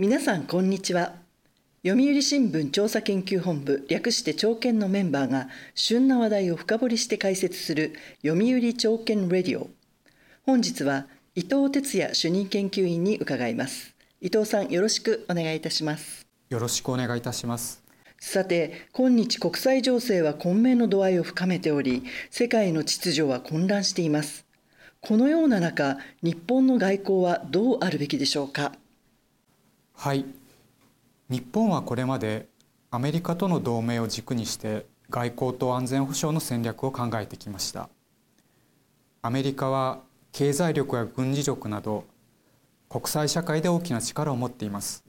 皆さんこんにちは。読売新聞調査研究本部略して朝見のメンバーが旬な話題を深掘りして解説する読売朝見レディオ。本日は伊藤哲也主任研究員に伺います。伊藤さんよろしくお願いいたします。よろしくお願いいたします。さて今日国際情勢は混迷の度合いを深めており世界の秩序は混乱していますこのような中日本の外交はどうあるべきでしょうかはい。日本はこれまでアメリカとの同盟を軸にして外交と安全保障の戦略を考えてきました。アメリカは経済力や軍事力など国際社会で大きな力を持っています。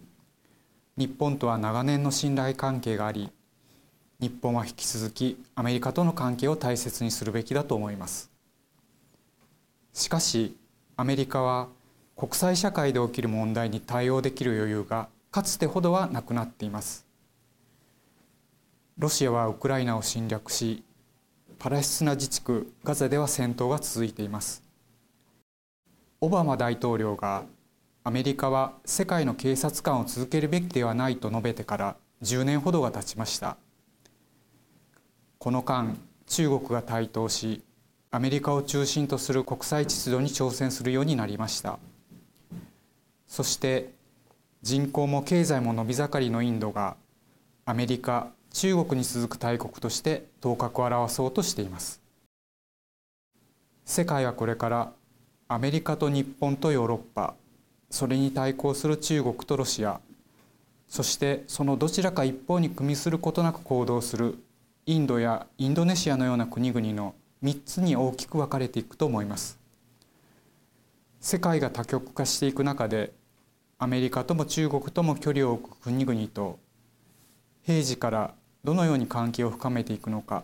日本とは長年の信頼関係があり日本は引き続きアメリカとの関係を大切にするべきだと思います。しかしアメリカは国際社会で起きる問題に対応できる余裕がかつてほどはなくなっています。ロシアはウクライナを侵略しパレスチナ自治区ガザでは戦闘が続いています。オバマ大統領がアメリカは世界の警察官を続けるべきではないと述べてから10年ほどが経ちました。この間中国が台頭しアメリカを中心とする国際秩序に挑戦するようになりました。そして人口も経済も伸び盛りのインドがアメリカ中国に続く大国として頭角を現そうとしています。世界はこれからアメリカと日本とヨーロッパそれに対抗する中国とロシアそしてそのどちらか一方に組みすることなく行動するインドやインドネシアのような国々の3つに大きく分かれていくと思います。世界が多極化していく中でアメリカとも中国とも距離を置く国々と平時からどのように関係を深めていくのか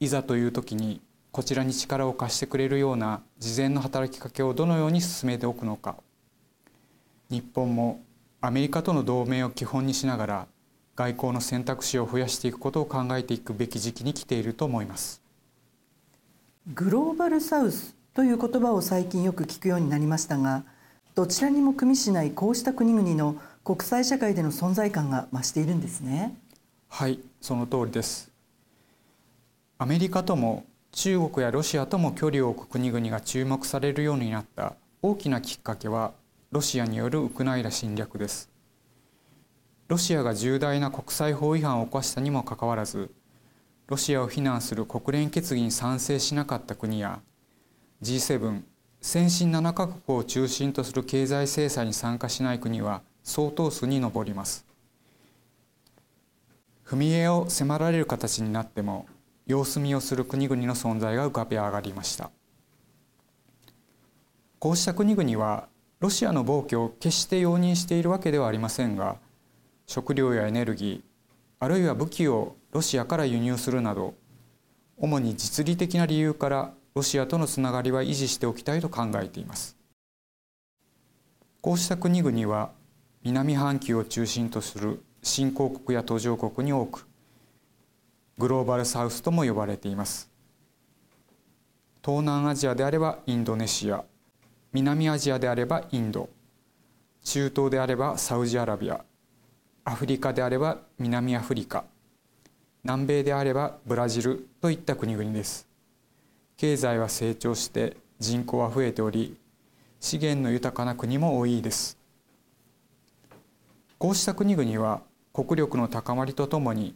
いざという時にこちらに力を貸してくれるような事前の働きかけをどのように進めておくのか。日本もアメリカとの同盟を基本にしながら外交の選択肢を増やしていくことを考えていくべき時期に来ていると思います。グローバルサウスという言葉を最近よく聞くようになりましたがどちらにも組みしないこうした国々の国際社会での存在感が増しているんですね。はいその通りです。アメリカとも中国やロシアとも距離を置く国々が注目されるようになった大きなきっかけはロシアによるウクライナ侵略です。ロシアが重大な国際法違反を犯したにもかかわらずロシアを非難する国連決議に賛成しなかった国や G7 先進7カ国を中心とする経済制裁に参加しない国は相当数に上ります。踏み絵を迫られる形になっても様子見をする国々の存在が浮かび上がりました。こうした国々はロシアの暴挙を決して容認しているわけではありませんが食料やエネルギーあるいは武器をロシアから輸入するなど主に実利的な理由からロシアとのつながりは維持しておきたいと考えています。こうした国々は南半球を中心とする新興国や途上国に多くグローバルサウスとも呼ばれています。東南アジアであればインドネシア南アジアであればインド中東であればサウジアラビアアフリカであれば南アフリカ南米であればブラジルといった国々です。経済は成長して人口は増えており資源の豊かな国も多いです。こうした国々は国力の高まりとともに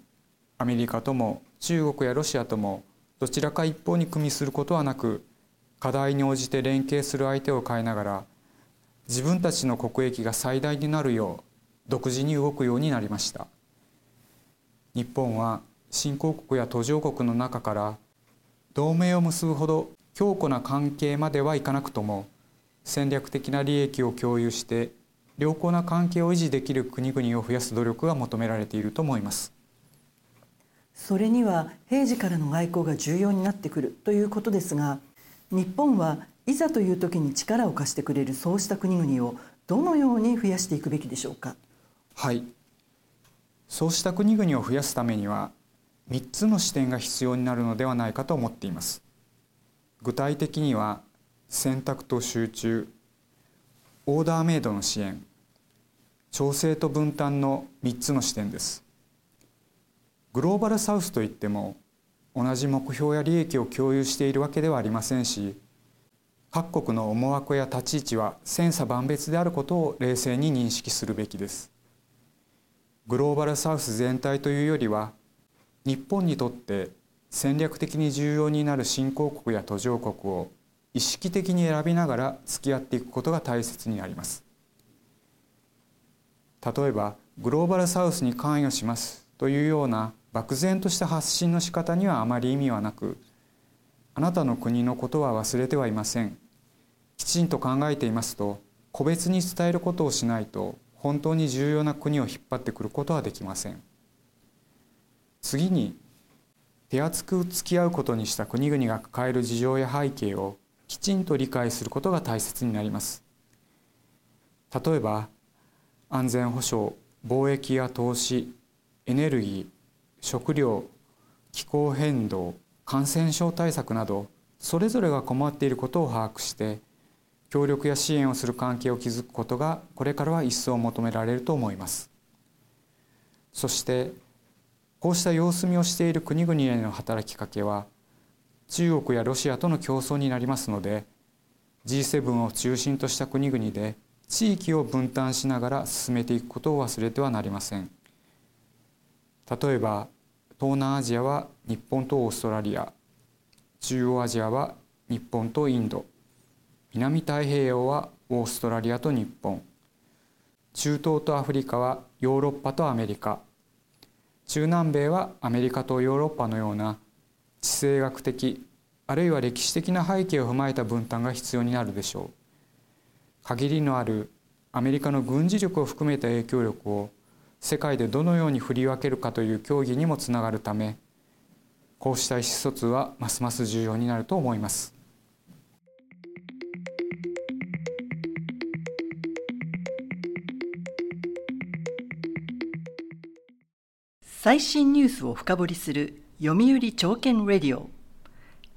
アメリカとも中国やロシアともどちらか一方に組みすることはなく課題に応じて連携する相手を変えながら自分たちの国益が最大になるよう独自に動くようになりました。日本は新興国や途上国の中から同盟を結ぶほど強固な関係まではいかなくとも戦略的な利益を共有して良好な関係を維持できる国々を増やす努力が求められていると思います。それには平時からの外交が重要になってくるということですが日本はいざという時に力を貸してくれるそうした国々をどのように増やしていくべきでしょうか？はい。そうした国々を増やすためには3つの視点が必要になるのではないかと思っています。具体的には選択と集中オーダーメイドの支援調整と分担の3つの視点です。グローバルサウスといっても同じ目標や利益を共有しているわけではありませんし各国の思惑や立ち位置は千差万別であることを冷静に認識するべきです。グローバルサウス全体というよりは日本にとって戦略的に重要になる新興国や途上国を意識的に選びながら付き合っていくことが大切になります。例えばグローバルサウスに関与しますというような漠然とした発信の仕方にはあまり意味はなくあなたの国のことは忘れてはいません。きちんと考えていますと個別に伝えることをしないと本当に重要な国を引っ張ってくることはできません。次に手厚く付き合うことにした国々が抱える事情や背景をきちんと理解することが大切になります。例えば安全保障貿易や投資エネルギー食料気候変動感染症対策などそれぞれが困っていることを把握して協力や支援をする関係を築くことがこれからは一層求められると思います。そしてこうした様子見をしている国々への働きかけは中国やロシアとの競争になりますので G7 を中心とした国々で地域を分担しながら進めていくことを忘れてはなりません。例えば東南アジアは日本とオーストラリア。中央アジアは日本とインド。南太平洋はオーストラリアと日本。中東とアフリカはヨーロッパとアメリカ。中南米はアメリカとヨーロッパのような地政学的あるいは歴史的な背景を踏まえた分担が必要になるでしょう。限りのあるアメリカの軍事力を含めた影響力を世界でどのように振り分けるかという協議にもつながるためこうした意思疎通はますます重要になると思います。最新ニュースを深掘りする読売朝券レディオ。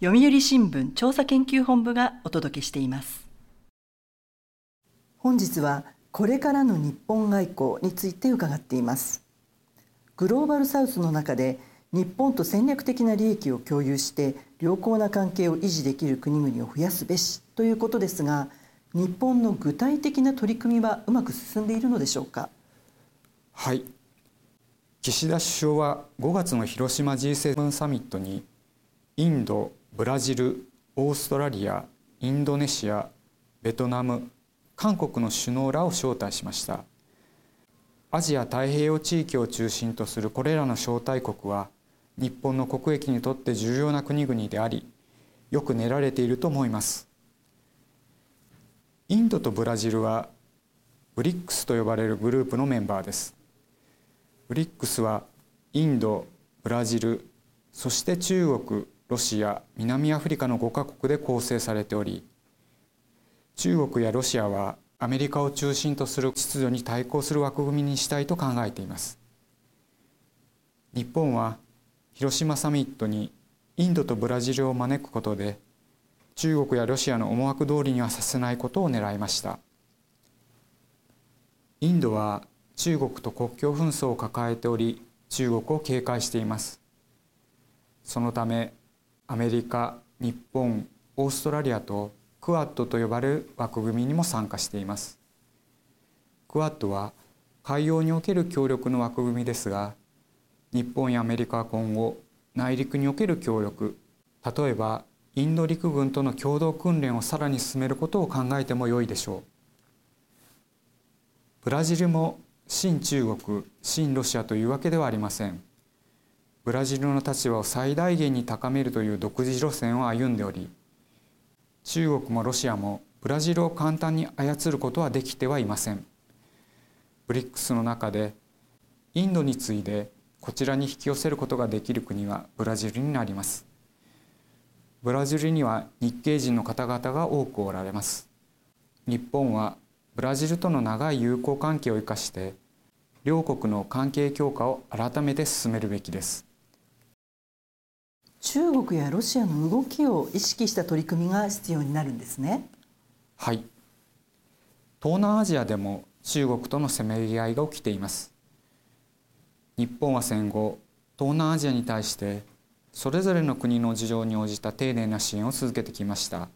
読売新聞調査研究本部がお届けしています。本日はこれからの日本外交について伺っています。グローバルサウスの中で日本と戦略的な利益を共有して良好な関係を維持できる国々を増やすべしということですが日本の具体的な取り組みはうまく進んでいるのでしょうか？はい岸田首相は5月の広島 G7 サミットにインドブラジルオーストラリアインドネシアベトナム韓国の首脳らを招待しました。アジア太平洋地域を中心とするこれらの招待国は日本の国益にとって重要な国々でありよく練られていると思います。インドとブラジルはブリックスと呼ばれるグループのメンバーです。ブリックスはインドブラジルそして中国ロシア南アフリカの5カ国で構成されており中国やロシアはアメリカを中心とする秩序に対抗する枠組みにしたいと考えています。日本は広島サミットにインドとブラジルを招くことで中国やロシアの思惑通りにはさせないことを狙いました。インドは中国と国境紛争を抱えており中国を警戒しています。そのためアメリカ日本オーストラリアとクアッドと呼ばれる枠組みにも参加しています。クアッドは海洋における協力の枠組みですが日本やアメリカは今後内陸における協力例えばインド陸軍との共同訓練をさらに進めることを考えても良いでしょう。ブラジルも新中国新ロシアというわけではありません。ブラジルの立場を最大限に高めるという独自路線を歩んでおり中国もロシアもブラジルを簡単に操ることはできてはいません。ブリックスの中でインドに次いでこちらに引き寄せることができる国はブラジルになります。ブラジルには日系人の方々が多くおられます。日本はブラジルとの長い友好関係を生かして両国の関係強化を改めて進めるべきです。中国やロシアの動きを意識した取り組みが必要になるんですね。はい。東南アジアでも中国とのせめぎ合いが起きています。日本は戦後東南アジアに対してそれぞれの国の事情に応じた丁寧な支援を続けてきました。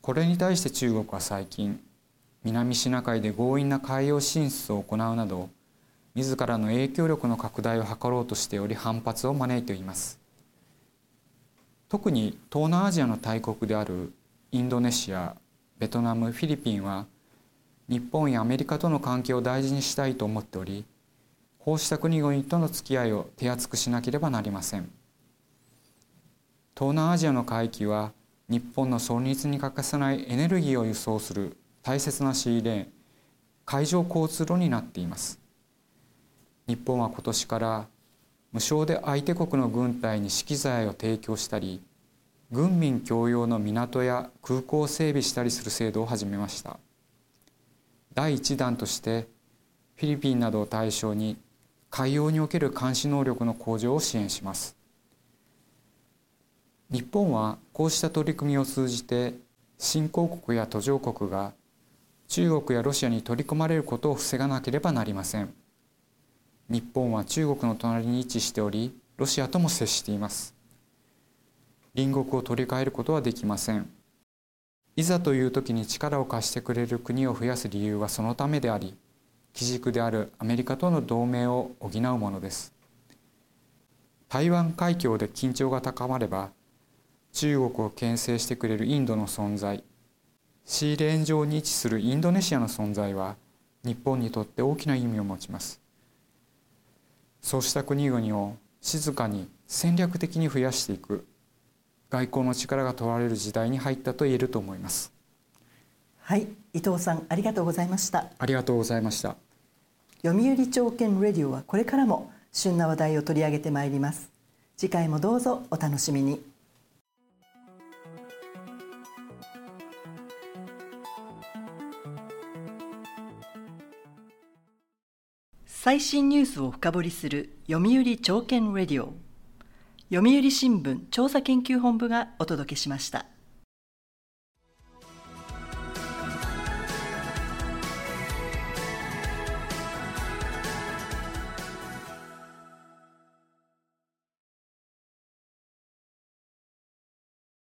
これに対して中国は最近南シナ海で強引な海洋進出を行うなど自らの影響力の拡大を図ろうとしており反発を招いています。特に東南アジアの大国であるインドネシアベトナムフィリピンは日本やアメリカとの関係を大事にしたいと思っておりこうした国々との付き合いを手厚くしなければなりません。東南アジアの海域は日本の存立に欠かせないエネルギーを輸送する大切なシーレーン海上交通路になっています。日本は今年から無償で相手国の軍隊に資機材を提供したり軍民共用の港や空港を整備したりする制度を始めました。第1弾としてフィリピンなどを対象に海洋における監視能力の向上を支援します。日本はこうした取り組みを通じて新興国や途上国が中国やロシアに取り込まれることを防がなければなりません。日本は中国の隣に位置しておりロシアとも接しています。隣国を取り替えることはできません。いざという時に力を貸してくれる国を増やす理由はそのためであり基軸であるアメリカとの同盟を補うものです。台湾海峡で緊張が高まれば中国を牽制してくれるインドの存在シーレーン上に位置するインドネシアの存在は日本にとって大きな意味を持ちます。そうした国々を静かに戦略的に増やしていく外交の力が問われる時代に入ったと言えると思います。はい伊藤さんありがとうございました。ありがとうございました。読売朝券レディオはこれからも旬な話題を取り上げてまいります。次回もどうぞお楽しみに最新ニュースを深掘りする読売朝券レディオ。読売新聞調査研究本部がお届けしました。